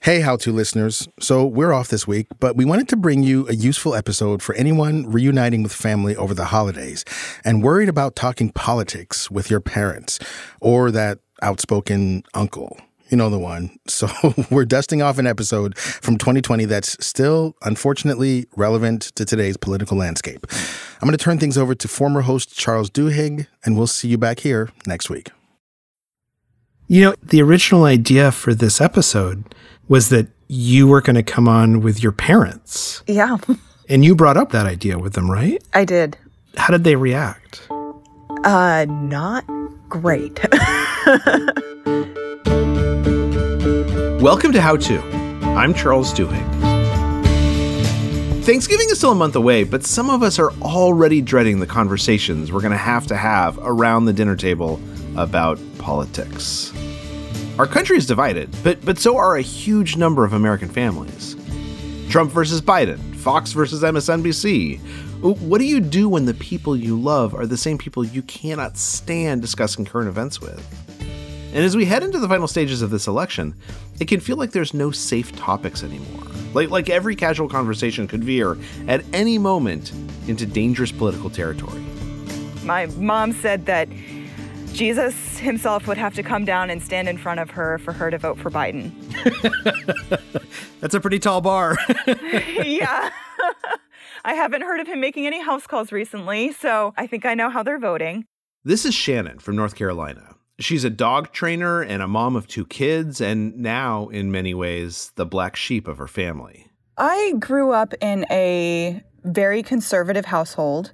Hey, How To listeners. So we're off this week, but we wanted to bring you a useful episode for anyone reuniting with family over the holidays and worried about talking politics with your parents or that outspoken uncle. You know the one. So we're dusting off an episode from 2020 that's still, unfortunately, relevant to today's political landscape. I'm going to turn things over to former host Charles Duhigg, and we'll see you back here next week. You know, the original idea for this episode was that you were going to come on with your parents. Yeah. And you brought up that idea with them, right? I did. How did they react? Uh, not great. Welcome to How To. I'm Charles Duhigg. Thanksgiving is still a month away, but some of us are already dreading the conversations we're going to have to have around the dinner table about politics. Our country is divided, but but so are a huge number of American families. Trump versus Biden, Fox versus MSNBC. What do you do when the people you love are the same people you cannot stand discussing current events with? And as we head into the final stages of this election, it can feel like there's no safe topics anymore. Like like every casual conversation could veer at any moment into dangerous political territory. My mom said that Jesus himself would have to come down and stand in front of her for her to vote for Biden. That's a pretty tall bar. yeah. I haven't heard of him making any house calls recently, so I think I know how they're voting. This is Shannon from North Carolina. She's a dog trainer and a mom of two kids, and now, in many ways, the black sheep of her family. I grew up in a very conservative household.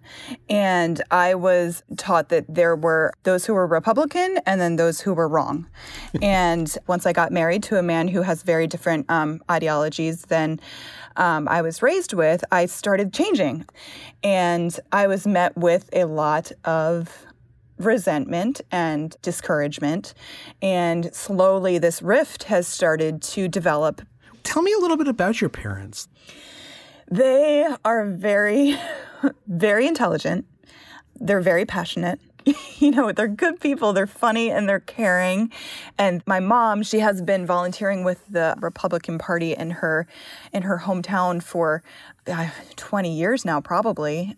And I was taught that there were those who were Republican and then those who were wrong. and once I got married to a man who has very different um, ideologies than um, I was raised with, I started changing. And I was met with a lot of resentment and discouragement. And slowly, this rift has started to develop. Tell me a little bit about your parents. They are very, very intelligent. They're very passionate. you know, they're good people. They're funny and they're caring. And my mom, she has been volunteering with the Republican Party in her in her hometown for uh, 20 years now, probably.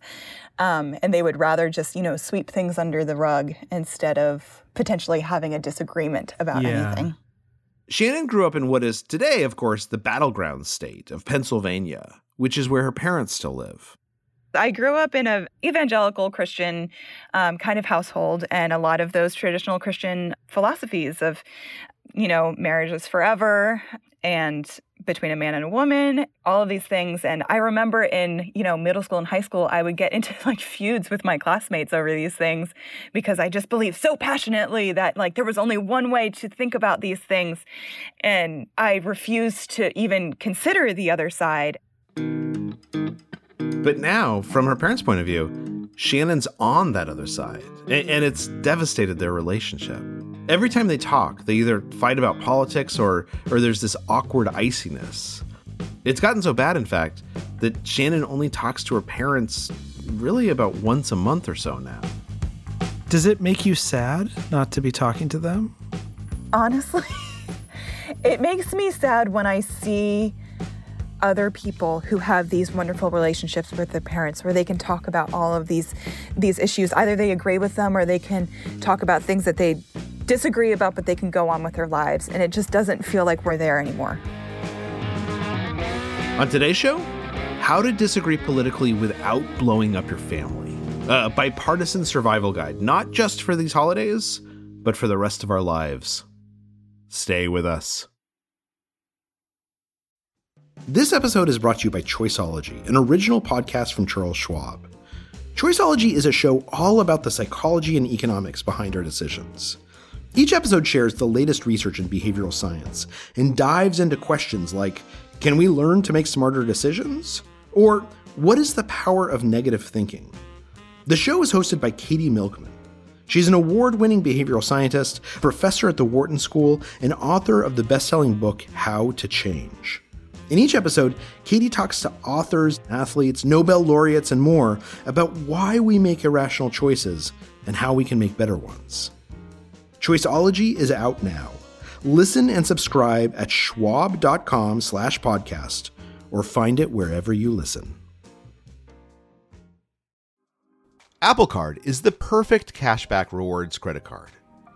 Um, and they would rather just, you know, sweep things under the rug instead of potentially having a disagreement about yeah. anything. Shannon grew up in what is today, of course, the battleground state of Pennsylvania which is where her parents still live. I grew up in a evangelical Christian um, kind of household, and a lot of those traditional Christian philosophies of, you know, marriage is forever, and between a man and a woman, all of these things. And I remember in, you know, middle school and high school, I would get into like feuds with my classmates over these things because I just believed so passionately that like there was only one way to think about these things. And I refused to even consider the other side. But now, from her parents' point of view, Shannon's on that other side, and, it's devastated their relationship. Every time they talk, they either fight about politics or, or there's this awkward iciness. It's gotten so bad, in fact, that Shannon only talks to her parents really about once a month or so now. Does it make you sad not to be talking to them? Honestly, it makes me sad when I see other people who have these wonderful relationships with their parents where they can talk about all of these these issues either they agree with them or they can talk about things that they disagree about but they can go on with their lives and it just doesn't feel like we're there anymore On today's show, how to disagree politically without blowing up your family. A bipartisan survival guide, not just for these holidays, but for the rest of our lives. Stay with us. This episode is brought to you by Choiceology, an original podcast from Charles Schwab. Choiceology is a show all about the psychology and economics behind our decisions. Each episode shares the latest research in behavioral science and dives into questions like can we learn to make smarter decisions? Or what is the power of negative thinking? The show is hosted by Katie Milkman. She's an award winning behavioral scientist, professor at the Wharton School, and author of the best selling book, How to Change. In each episode, Katie talks to authors, athletes, Nobel laureates, and more about why we make irrational choices and how we can make better ones. Choiceology is out now. Listen and subscribe at schwab.com slash podcast or find it wherever you listen. Apple Card is the perfect cashback rewards credit card.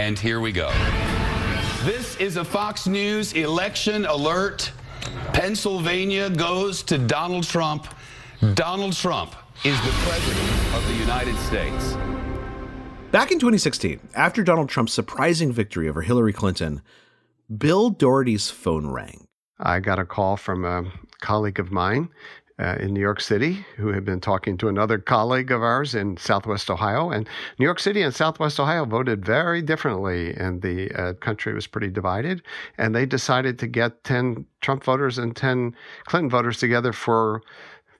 And here we go. This is a Fox News election alert. Pennsylvania goes to Donald Trump. Donald Trump is the President of the United States. Back in 2016, after Donald Trump's surprising victory over Hillary Clinton, Bill Doherty's phone rang. I got a call from a colleague of mine uh, in New York City who had been talking to another colleague of ours in Southwest Ohio. And New York City and Southwest Ohio voted very differently, and the uh, country was pretty divided. And they decided to get 10 Trump voters and 10 Clinton voters together for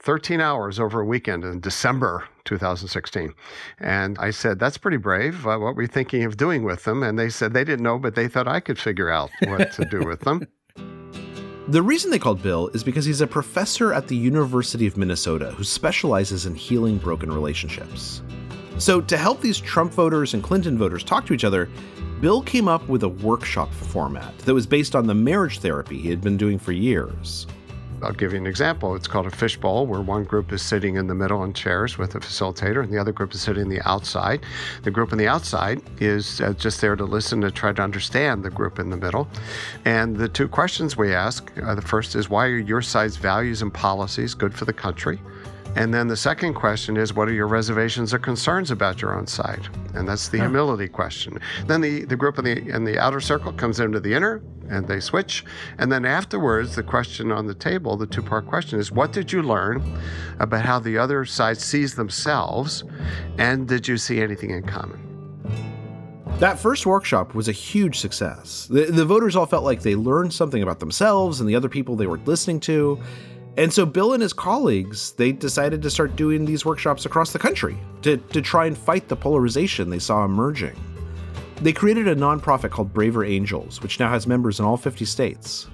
13 hours over a weekend in December 2016. And I said, That's pretty brave. Uh, what were you thinking of doing with them? And they said they didn't know, but they thought I could figure out what to do with them. The reason they called Bill is because he's a professor at the University of Minnesota who specializes in healing broken relationships. So, to help these Trump voters and Clinton voters talk to each other, Bill came up with a workshop format that was based on the marriage therapy he had been doing for years. I'll give you an example. It's called a fishbowl, where one group is sitting in the middle in chairs with a facilitator, and the other group is sitting on the outside. The group on the outside is uh, just there to listen to try to understand the group in the middle. And the two questions we ask uh, the first is, why are your side's values and policies good for the country? And then the second question is, what are your reservations or concerns about your own side? And that's the humility question. Then the, the group in the in the outer circle comes into the inner and they switch. And then afterwards, the question on the table, the two part question is, what did you learn about how the other side sees themselves? And did you see anything in common? That first workshop was a huge success. The, the voters all felt like they learned something about themselves and the other people they were listening to. And so Bill and his colleagues, they decided to start doing these workshops across the country to, to try and fight the polarization they saw emerging. They created a nonprofit called Braver Angels, which now has members in all 50 states.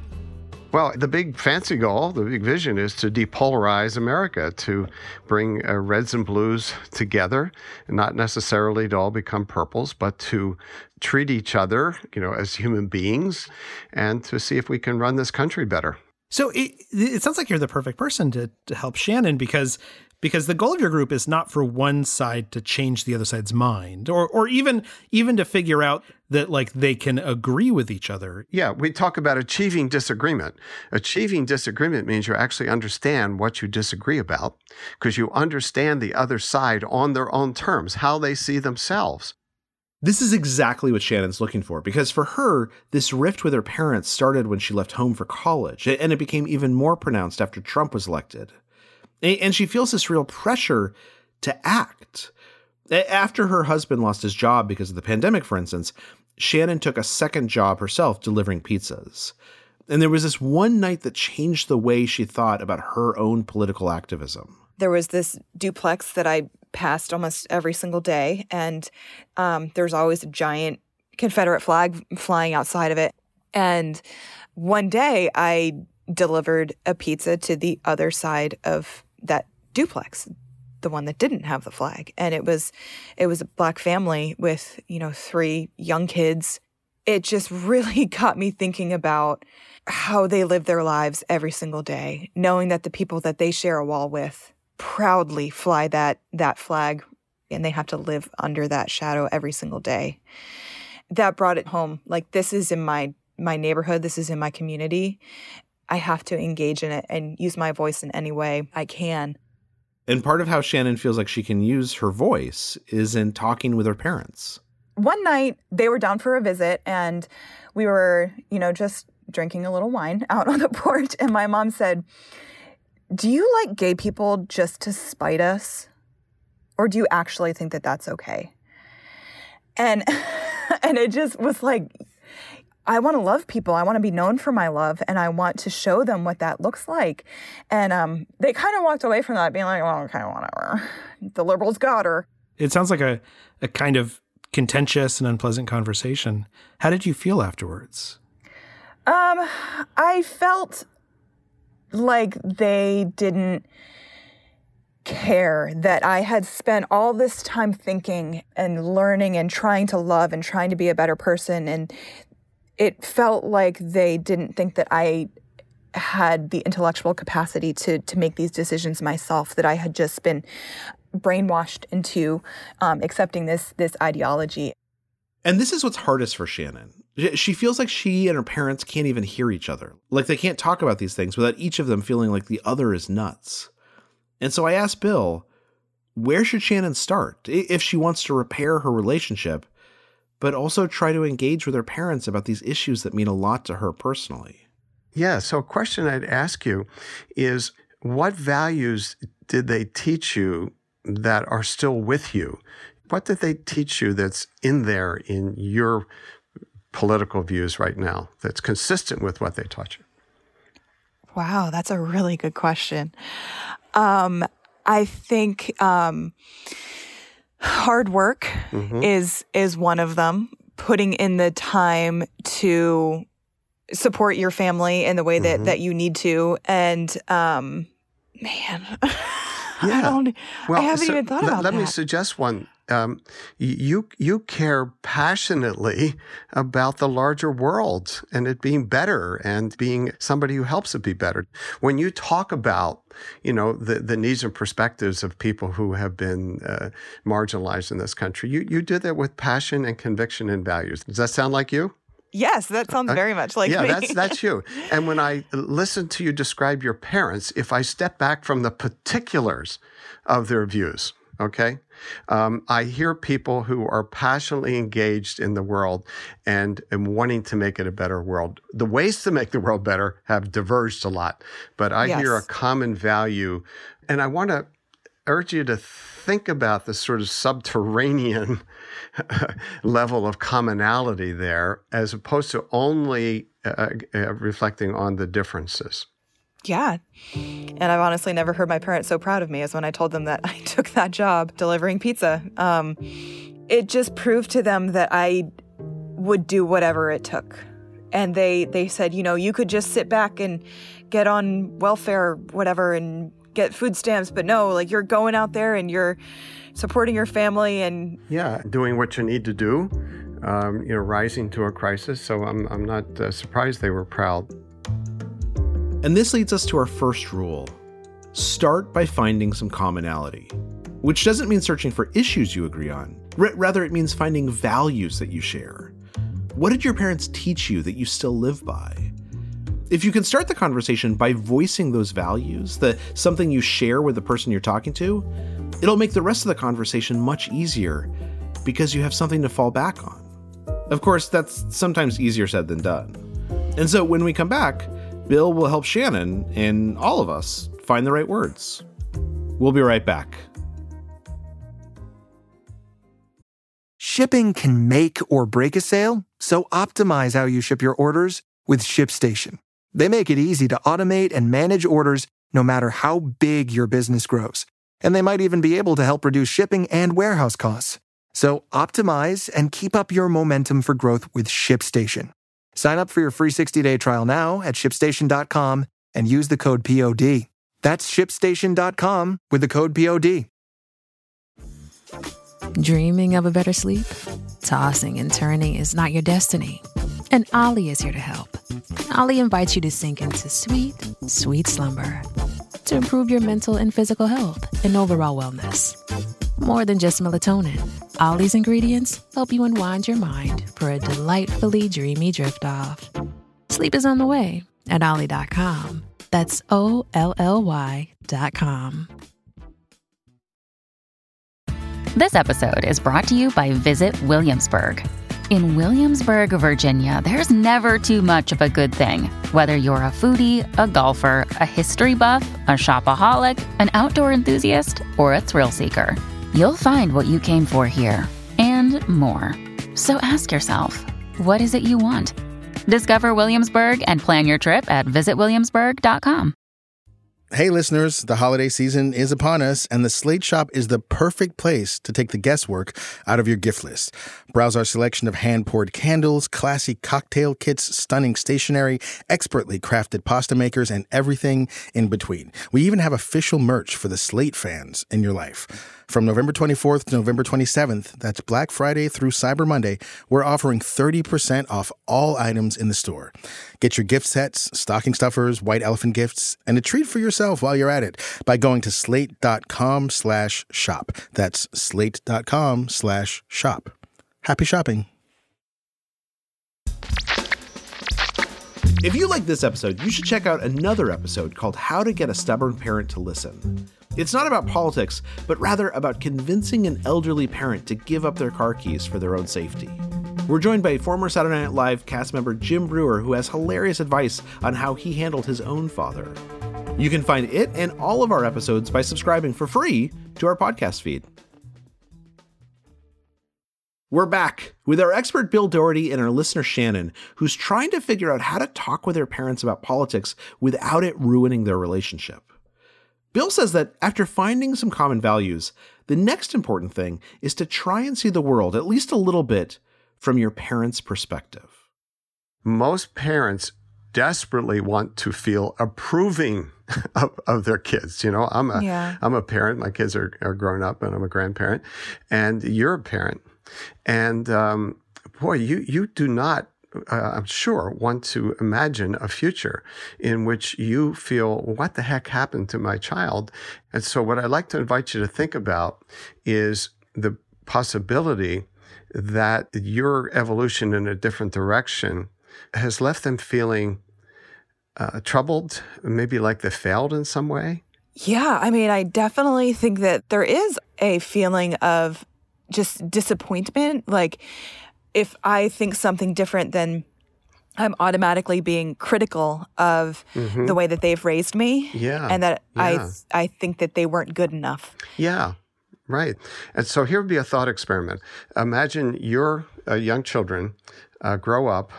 Well, the big fancy goal, the big vision is to depolarize America, to bring uh, reds and blues together, not necessarily to all become purples, but to treat each other, you know, as human beings and to see if we can run this country better. So it, it sounds like you're the perfect person to, to help Shannon because because the goal of your group is not for one side to change the other side's mind or or even even to figure out that like they can agree with each other. Yeah, we talk about achieving disagreement. Achieving disagreement means you actually understand what you disagree about because you understand the other side on their own terms, how they see themselves. This is exactly what Shannon's looking for because for her, this rift with her parents started when she left home for college, and it became even more pronounced after Trump was elected. And she feels this real pressure to act. After her husband lost his job because of the pandemic, for instance, Shannon took a second job herself delivering pizzas. And there was this one night that changed the way she thought about her own political activism. There was this duplex that I passed almost every single day, and um, there's always a giant Confederate flag flying outside of it. And one day I delivered a pizza to the other side of that duplex, the one that didn't have the flag. And it was it was a black family with, you know, three young kids. It just really got me thinking about how they live their lives every single day, knowing that the people that they share a wall with proudly fly that that flag and they have to live under that shadow every single day. That brought it home. Like this is in my my neighborhood, this is in my community. I have to engage in it and use my voice in any way I can. And part of how Shannon feels like she can use her voice is in talking with her parents. One night they were down for a visit and we were, you know, just drinking a little wine out on the porch and my mom said, "Do you like gay people just to spite us? Or do you actually think that that's okay?" And and it just was like I want to love people. I want to be known for my love and I want to show them what that looks like. And um, they kind of walked away from that being like, well, okay, whatever. The liberals got her. It sounds like a, a kind of contentious and unpleasant conversation. How did you feel afterwards? Um, I felt like they didn't care that I had spent all this time thinking and learning and trying to love and trying to be a better person and it felt like they didn't think that I had the intellectual capacity to to make these decisions myself. That I had just been brainwashed into um, accepting this this ideology. And this is what's hardest for Shannon. She feels like she and her parents can't even hear each other. Like they can't talk about these things without each of them feeling like the other is nuts. And so I asked Bill, where should Shannon start if she wants to repair her relationship but also try to engage with her parents about these issues that mean a lot to her personally. Yeah. So, a question I'd ask you is what values did they teach you that are still with you? What did they teach you that's in there in your political views right now that's consistent with what they taught you? Wow, that's a really good question. Um, I think um, hard work mm-hmm. is is one of them putting in the time to support your family in the way that mm-hmm. that you need to and um man yeah. I don't well, I haven't so even thought about that. let that. me suggest one um, you you care passionately about the larger world and it being better and being somebody who helps it be better. When you talk about you know the the needs and perspectives of people who have been uh, marginalized in this country, you you do that with passion and conviction and values. Does that sound like you? Yes, that sounds uh, very much like yeah, me. that's that's you. And when I listen to you describe your parents, if I step back from the particulars of their views, okay, um, I hear people who are passionately engaged in the world and, and wanting to make it a better world. The ways to make the world better have diverged a lot, but I yes. hear a common value. And I want to urge you to think about the sort of subterranean level of commonality there as opposed to only uh, uh, reflecting on the differences. Yeah. And I've honestly never heard my parents so proud of me as when I told them that I took that job delivering pizza. Um, it just proved to them that I would do whatever it took. And they they said, you know, you could just sit back and get on welfare or whatever and get food stamps, but no, like you're going out there and you're supporting your family and yeah, doing what you need to do. Um, you know, rising to a crisis. So I'm I'm not uh, surprised they were proud. And this leads us to our first rule start by finding some commonality, which doesn't mean searching for issues you agree on. Rather, it means finding values that you share. What did your parents teach you that you still live by? If you can start the conversation by voicing those values, the something you share with the person you're talking to, it'll make the rest of the conversation much easier because you have something to fall back on. Of course, that's sometimes easier said than done. And so when we come back, Bill will help Shannon and all of us find the right words. We'll be right back. Shipping can make or break a sale, so optimize how you ship your orders with ShipStation. They make it easy to automate and manage orders no matter how big your business grows. And they might even be able to help reduce shipping and warehouse costs. So optimize and keep up your momentum for growth with ShipStation. Sign up for your free 60-day trial now at shipstation.com and use the code POD. That's shipstation.com with the code POD. Dreaming of a better sleep? Tossing and turning is not your destiny. And Olly is here to help. Olly invites you to sink into sweet, sweet slumber to improve your mental and physical health and overall wellness. More than just melatonin, Olly's ingredients help you unwind your mind a delightfully dreamy drift off. Sleep is on the way at Olly.com. That's O L L Y.com. This episode is brought to you by Visit Williamsburg. In Williamsburg, Virginia, there's never too much of a good thing. Whether you're a foodie, a golfer, a history buff, a shopaholic, an outdoor enthusiast, or a thrill seeker, you'll find what you came for here and more. So ask yourself, what is it you want? Discover Williamsburg and plan your trip at visitwilliamsburg.com. Hey, listeners, the holiday season is upon us, and the Slate Shop is the perfect place to take the guesswork out of your gift list. Browse our selection of hand poured candles, classy cocktail kits, stunning stationery, expertly crafted pasta makers, and everything in between. We even have official merch for the Slate fans in your life. From November 24th to November 27th, that's Black Friday through Cyber Monday, we're offering 30% off all items in the store. Get your gift sets, stocking stuffers, white elephant gifts, and a treat for yourself while you're at it by going to slate.com slash shop. That's slate.com slash shop. Happy shopping. If you like this episode, you should check out another episode called How to Get a Stubborn Parent to Listen. It's not about politics, but rather about convincing an elderly parent to give up their car keys for their own safety. We're joined by former Saturday Night Live cast member Jim Breuer, who has hilarious advice on how he handled his own father. You can find it and all of our episodes by subscribing for free to our podcast feed. We're back with our expert Bill Doherty and our listener Shannon, who's trying to figure out how to talk with their parents about politics without it ruining their relationship. Bill says that after finding some common values, the next important thing is to try and see the world, at least a little bit, from your parents' perspective. Most parents desperately want to feel approving of, of their kids. You know, I'm a Yeah. am a parent. My kids are, are grown up, and I'm a grandparent, and you're a parent. And um, boy, you you do not. Uh, I'm sure want to imagine a future in which you feel what the heck happened to my child. And so, what I'd like to invite you to think about is the possibility that your evolution in a different direction has left them feeling uh, troubled, maybe like they failed in some way. Yeah, I mean, I definitely think that there is a feeling of just disappointment. Like, if I think something different, then I'm automatically being critical of the way that they've raised me. Mm-hmm. Yeah, And that yeah. I I think that they weren't good enough. Yeah, right. And so here would be a thought experiment. Imagine your uh, young children uh, grow up,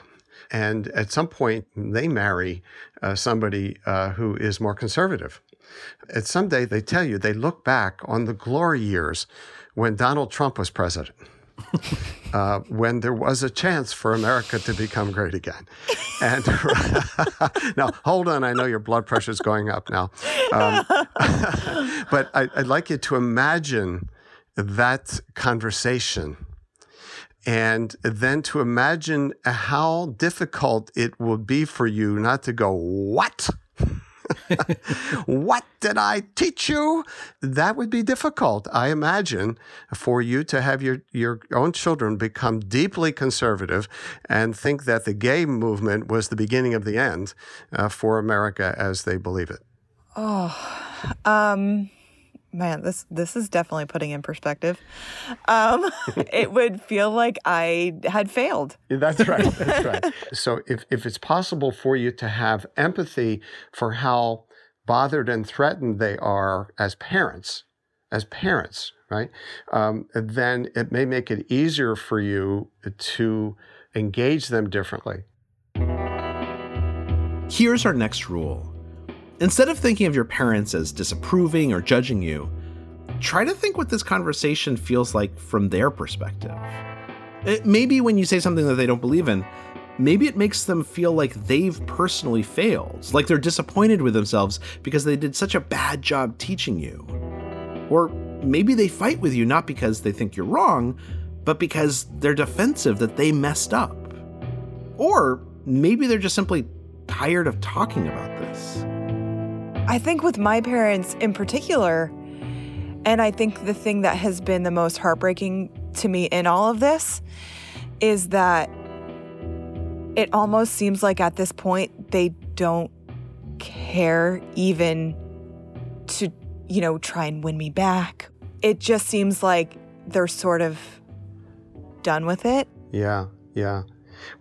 and at some point they marry uh, somebody uh, who is more conservative. And someday they tell you they look back on the glory years when Donald Trump was president. Uh, when there was a chance for America to become great again. And now, hold on, I know your blood pressure is going up now. Um, but I, I'd like you to imagine that conversation and then to imagine how difficult it will be for you not to go, What? what did I teach you? That would be difficult, I imagine, for you to have your, your own children become deeply conservative and think that the gay movement was the beginning of the end uh, for America as they believe it. Oh, um, man, this this is definitely putting in perspective. Um, it would feel like I had failed. That's right. That's right. so if, if it's possible for you to have empathy for how bothered and threatened they are as parents, as parents, right? Um, then it may make it easier for you to engage them differently. Here's our next rule. Instead of thinking of your parents as disapproving or judging you, try to think what this conversation feels like from their perspective. It, maybe when you say something that they don't believe in, maybe it makes them feel like they've personally failed, like they're disappointed with themselves because they did such a bad job teaching you. Or maybe they fight with you not because they think you're wrong, but because they're defensive that they messed up. Or maybe they're just simply tired of talking about this. I think with my parents in particular, and I think the thing that has been the most heartbreaking to me in all of this is that it almost seems like at this point they don't care even to, you know, try and win me back. It just seems like they're sort of done with it. Yeah, yeah.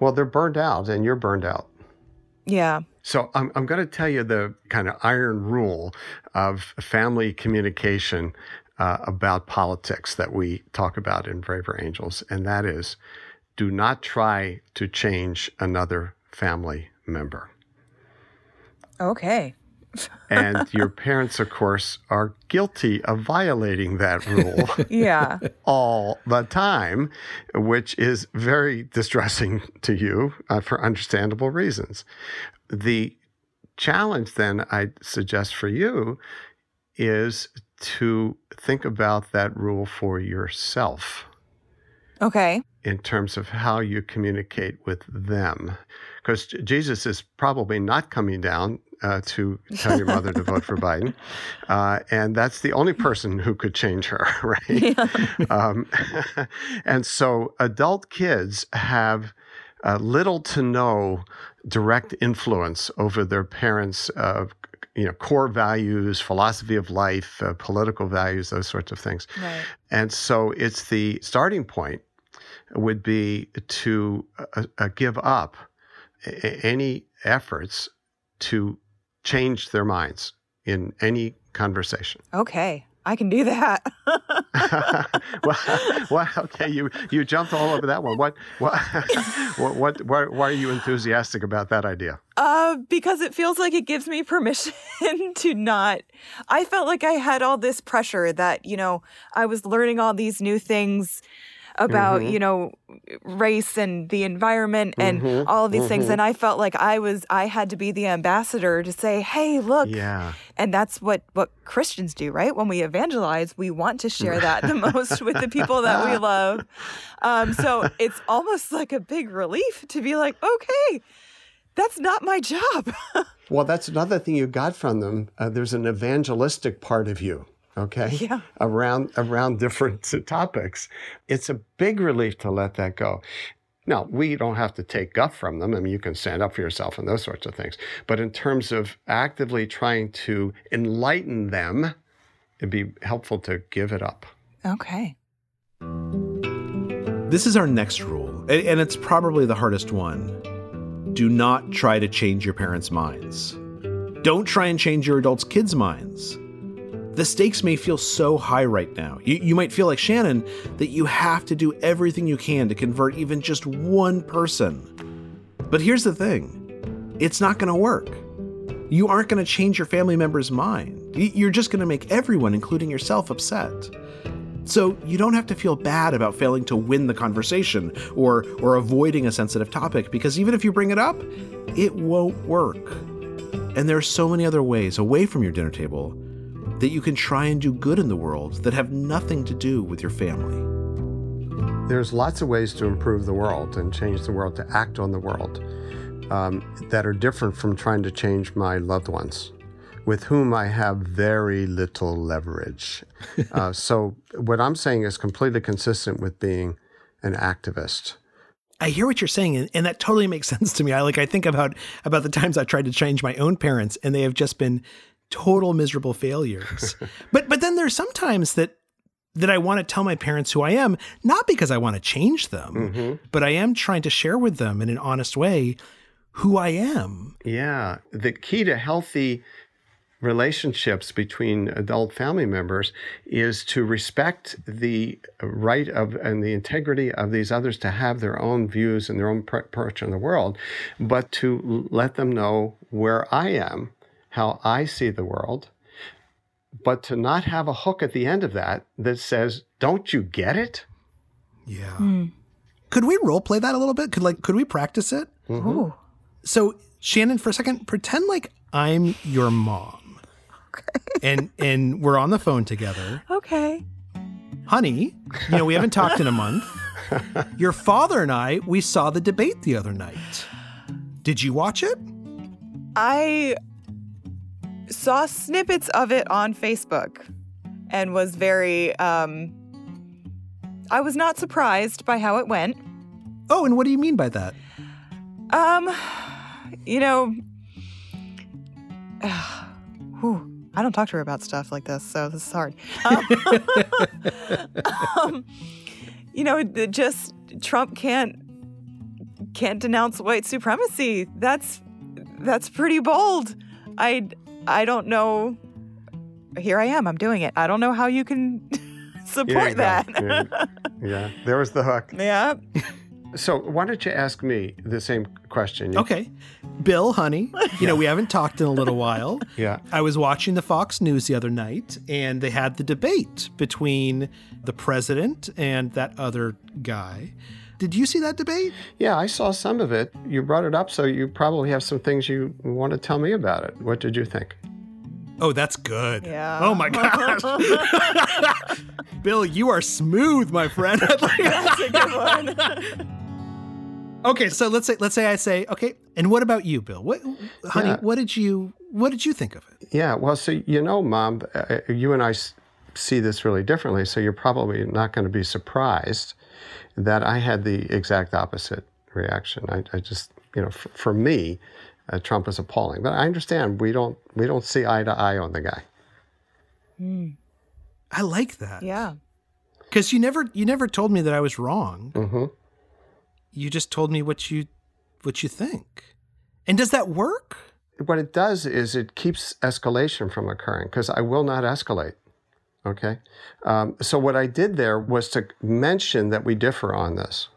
Well, they're burned out and you're burned out. Yeah. So I'm, I'm going to tell you the kind of iron rule of family communication uh, about politics that we talk about in Braver Angels, and that is do not try to change another family member. Okay. and your parents, of course, are guilty of violating that rule. yeah. All the time, which is very distressing to you uh, for understandable reasons. The challenge, then, I suggest for you is to think about that rule for yourself. Okay. In terms of how you communicate with them. Because Jesus is probably not coming down uh, to tell your mother to vote for Biden. Uh, and that's the only person who could change her, right? Yeah. Um, and so adult kids have uh, little to no direct influence over their parents' uh, you know core values, philosophy of life, uh, political values, those sorts of things. Right. And so it's the starting point would be to uh, uh, give up a- any efforts to change their minds in any conversation. Okay. I can do that. well, well, okay, you you jumped all over that one. What what what, what why, why, are you enthusiastic about that idea? Uh, because it feels like it gives me permission to not. I felt like I had all this pressure that you know I was learning all these new things about mm-hmm. you know race and the environment and mm-hmm. all of these mm-hmm. things and i felt like i was i had to be the ambassador to say hey look yeah. and that's what what christians do right? When we evangelize we want to share that the most with the people that we love. Um, so it's almost like a big relief to be like okay that's not my job. Well that's another thing you got from them. Uh, there's an evangelistic part of you okay? Yeah. around around different topics. It's a big relief to let that go. Now we don't have to take guff from them. I mean you can stand up for yourself and those sorts of things. But in terms of actively trying to enlighten them it'd be helpful to give it up. Okay. This is our next rule and it's probably the hardest one. Do not try to change your parents minds. Don't try and change your adults kids minds the stakes may feel so high right now. You, you might feel like Shannon that you have to do everything you can to convert even just one person. But here's the thing it's not going to work. You aren't going to change your family member's mind. You're just going to make everyone, including yourself, upset. So you don't have to feel bad about failing to win the conversation or or avoiding a sensitive topic because even if you bring it up, it won't work. And there are so many other ways away from your dinner table that you can try and do good in the world that have nothing to do with your family. There's lots of ways to improve the world and change the world, to act on the world, um, that are different from trying to change my loved ones, with whom I have very little leverage. uh, so, what I'm saying is completely consistent with being an activist. I hear what you're saying, and, and, that totally makes sense to me. I like I think about about the times I've tried to change my own parents, and they have just been total miserable failures. but but then there's sometimes that that I want to tell my parents who I am, not because I want to change them, mm-hmm. but I am trying to share with them in an honest way who I am. Yeah, the key to healthy relationships between adult family members is to respect the right of and the integrity of these others to have their own views and their own approach in the world, but to let them know where I am how I see the world, but to not have a hook at the end of that that says, Don't you get it? Yeah. Mm. Could we role play that a little bit? Could like could we practice it? Ooh. So Shannon, for a second, pretend like I'm your mom. Okay. And and we're on the phone together. Okay. Honey, you know, we haven't talked in a month. Your father and I, we saw the debate the other night. Did you watch it? I saw snippets of it on Facebook and was very um I was not surprised by how it went. Oh, and what do you mean by that? Um you know whew, I don't talk to her about stuff like this, so this is hard. Um, um, you know, just Trump can't can't denounce white supremacy. That's that's pretty bold. I I don't know. Here I am. I'm doing it. I don't know how you can support you that. yeah. yeah, there was the hook. yeah. So why don't you ask me the same question? Okay. Bill, honey, you know, we haven't talked in a little while. Yeah. I was watching the Fox News the other night and they had the debate between the president and that other guy. Did you see that debate? Yeah, I saw some of it. You brought it up, so you probably have some things you want to tell me about it. What did you think? Oh, that's good. Yeah. Oh my gosh. Bill, you are smooth, my friend. That's a good one. okay, so let's say let's say I say, okay, and what about you, Bill? What honey, Yeah. what did you what did you think of it? Yeah, well, so you know, Mom, uh, you and I s- see this really differently, so you're probably not going to be surprised that I had the exact opposite reaction. I, I just, you know, for, for me, uh, Trump is appalling, but I understand we don't we don't see eye to eye on the guy. I like that. yeah. Cuz you never you never told me that I was wrong. Mm-hmm. You just told me what you what you think. And does that work? What it does is it keeps escalation from occurring because I will not escalate. Okay, um, so what I did there was to mention that we differ on this.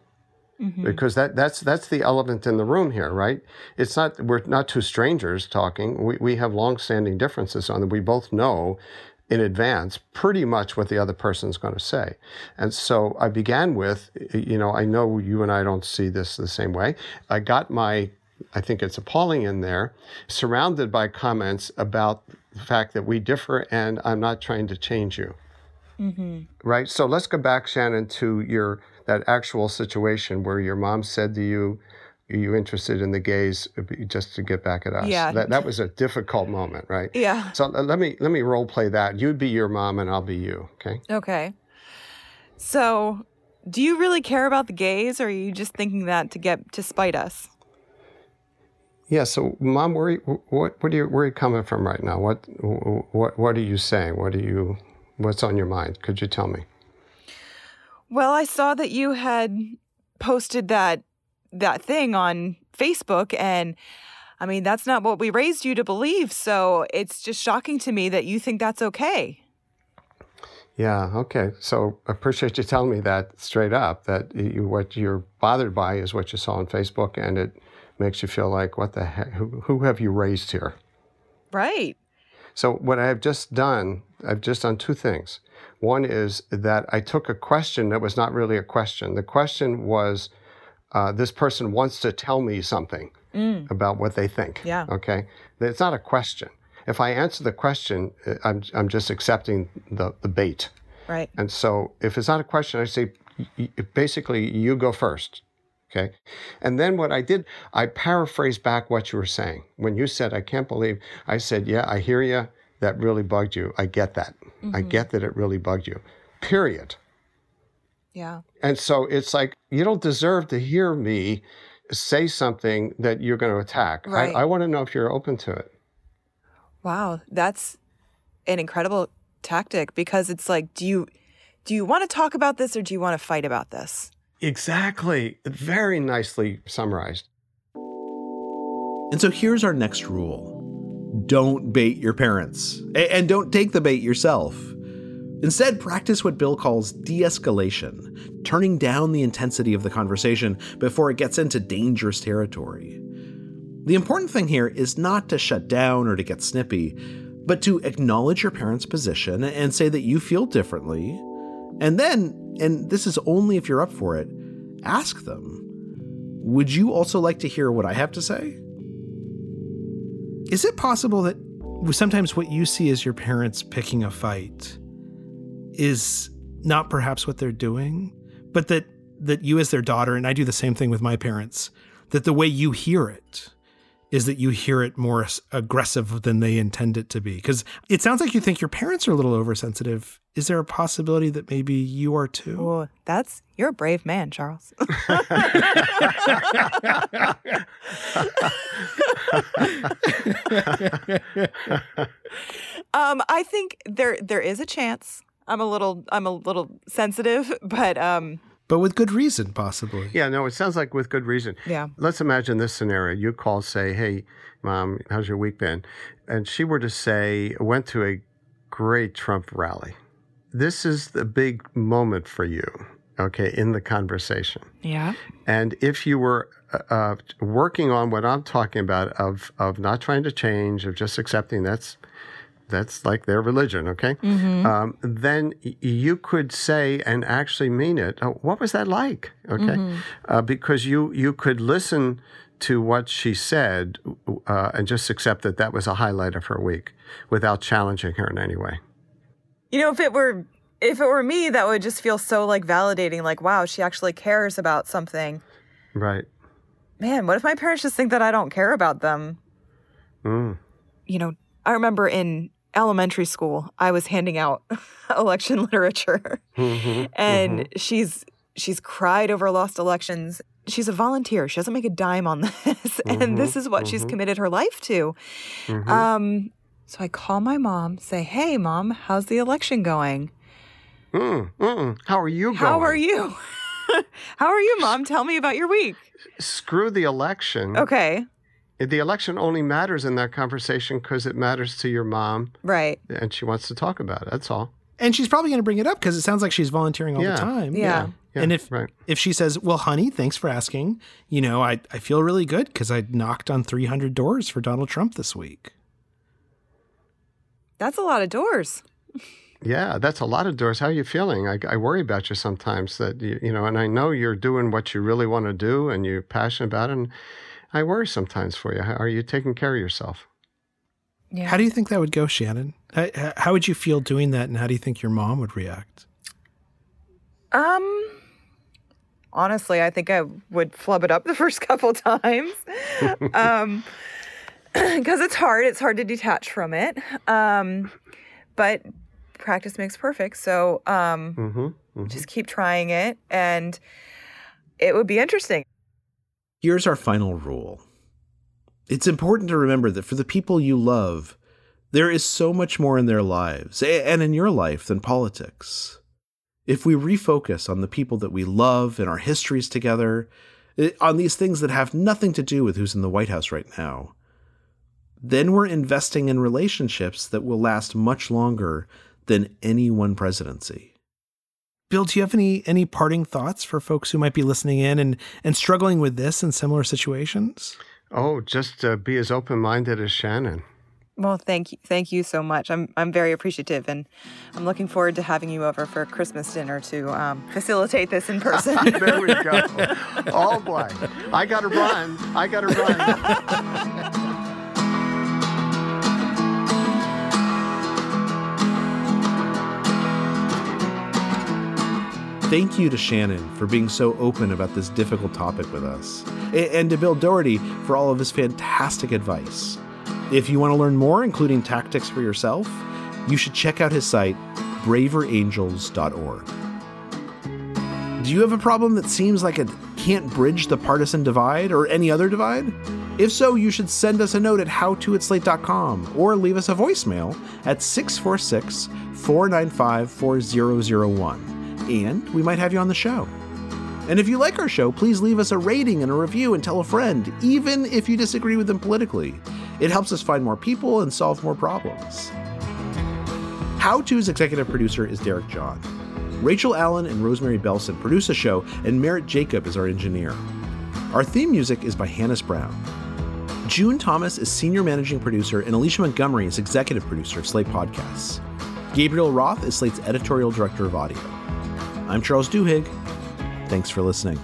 because that that's that's the elephant in the room here, right? It's not we're not two strangers talking. We we have long-standing differences on that. We both know in advance pretty much what the other person's going to say. And so I began with, you know, I know you and I don't see this the same way. I got my I think it's appalling in there, surrounded by comments about the fact that we differ and I'm not trying to change you mm-hmm. right? So let's go back, Shannon, to your that actual situation where your mom said to you, "Are you interested in the gays?" Just to get back at us. Yeah. That that was a difficult moment, right? Yeah. So let me let me role play that. You'd be your mom, and I'll be you. Okay. Okay. So, do you really care about the gays, or are you just thinking that to get to spite us? Yeah. So, mom, where are you, what what are you, where are you coming from right now? What what what are you saying? What are you what's on your mind? Could you tell me? Well, I saw that you had posted that that thing on Facebook and I mean, that's not what we raised you to believe, so it's just shocking to me that you think that's okay. Yeah. Okay. So I appreciate you telling me that straight up. That you, what you're bothered by is what you saw on Facebook, and it makes you feel like, what the heck? Who, who have you raised here? Right. So what I have just done, I've just done two things. One is that I took a question that was not really a question. The question was, uh, this person wants to tell me something about what they think. Yeah. Okay. It's not a question. If I answer the question, uh, I'm, I'm just accepting the, the bait. Right. And so if it's not a question, I say, basically, you go first. Okay. And then what I did, I paraphrased back what you were saying. When you said, I can't believe, I said, yeah, I hear you. That really bugged you. I get that. I mm-hmm. get that it really bugged you. Period. Yeah. And so it's like, you don't deserve to hear me say something that you're going to attack. Right. I, I want to know if you're open to it. Wow, that's an incredible tactic because it's like, do you do you want to talk about this or do you want to fight about this? Exactly. Very nicely summarized. And so here's our next rule don't bait your parents, and don't take the bait yourself. Instead, practice what Bill calls de escalation, turning down the intensity of the conversation before it gets into dangerous territory. The important thing here is not to shut down or to get snippy, but to acknowledge your parents' position and say that you feel differently. And then, and this is only if you're up for it, ask them. Would you also like to hear what I have to say? Is it possible that sometimes what you see as your parents picking a fight is not perhaps what they're doing, but that that you as their daughter and I do the same thing with my parents, that the way you hear it is that you hear it more aggressive than they intend it to be. Because it sounds like you think your parents are a little oversensitive. Is there a possibility that maybe you are too? Oh, that's you're a brave man, Charles. um, I think there there is a chance. I'm a little I'm a little sensitive, but um, but with good reason, possibly. Yeah, no, it sounds like with good reason. Yeah. Let's imagine this scenario. You call, say, hey, mom, how's your week been? And she were to say, went to a great Trump rally. This is the big moment for you, okay, in the conversation. Yeah. And if you were uh, uh working on what I'm talking about of of not trying to change, of just accepting that's that's like their religion, okay? Mm-hmm. Um, then you could say and actually mean it. Oh, what was that like? Okay, mm-hmm. uh, because you you could listen to what she said uh, and just accept that that was a highlight of her week without challenging her in any way. You know, if it were if it were me, that would just feel so like validating. Like, wow, she actually cares about something. Right. Man, what if my parents just think that I don't care about them? Mm. You know, I remember in elementary school, I was handing out election literature, mm-hmm, and mm-hmm. she's she's cried over lost elections. She's a volunteer. She doesn't make a dime on this, mm-hmm, and this is what she's mm-hmm. committed her life to. Mm-hmm. Um, so I call my mom, say, "Hey, mom, how's the election going?" Mm, mm, How are you going? How are you? How are you, mom? Tell me about your week. Screw the election. Okay the election only matters in that conversation because it matters to your mom. Right. And she wants to talk about it. That's all. And she's probably going to bring it up because it sounds like she's volunteering all yeah. the time. Yeah. yeah. yeah. and if right. if she says, "Well, honey, thanks for asking," you know, I I feel really good because I knocked on 300 doors for Donald Trump this week. That's a lot of doors. Yeah, that's a lot of doors. How are you feeling? I, I worry about you sometimes that you, you know, and I know you're doing what you really want to do and you're passionate about it. And I worry sometimes for you. How, are you taking care of yourself? Yeah. How do you think that would go, Shannon? How, how would you feel doing that, and how do you think your mom would react? Um, honestly, I think I would flub it up the first couple times. um, because it's hard. It's hard to detach from it. Um, but practice makes perfect. So um, mm-hmm, mm-hmm. just keep trying it, and it would be interesting. Here's our final rule it's important to remember that for the people you love, there is so much more in their lives and in your life than politics. If we refocus on the people that we love and our histories together, eh, on these things that have nothing to do with who's in the White House right now, then we're investing in relationships that will last much longer than any one presidency. Bill, do you have any any parting thoughts for folks who might be listening in and and struggling with this in similar situations? Oh, just uh, be as open minded as Shannon. Well, thank you, thank you so much. I'm I'm very appreciative, and I'm looking forward to having you over for Christmas dinner to um, facilitate this in person. there we go. oh boy, I got to run. I got to run. Thank you to Shannon for being so open about this difficult topic with us, and to Bill Doherty for all of his fantastic advice. If you want to learn more, including tactics for yourself, you should check out his site, braverangels.org. Do you have a problem that seems like it can't bridge the partisan divide or any other divide? If so, you should send us a note at howto@slate.com or leave us a voicemail at 646 495 4001 and we might have you on the show. And if you like our show, please leave us a rating and a review and tell a friend, even if you disagree with them politically. It helps us find more people and solve more problems. How To's executive producer is Derek John. Rachel Allen and Rosemary Belson produce the show, and Merritt Jacob is our engineer. Our theme music is by Hannis Brown. June Thomas is senior managing producer, and Alicia Montgomery is executive producer of Slate Podcasts. Gabriel Roth is Slate's editorial director of audio. I'm Charles Duhigg. Thanks for listening.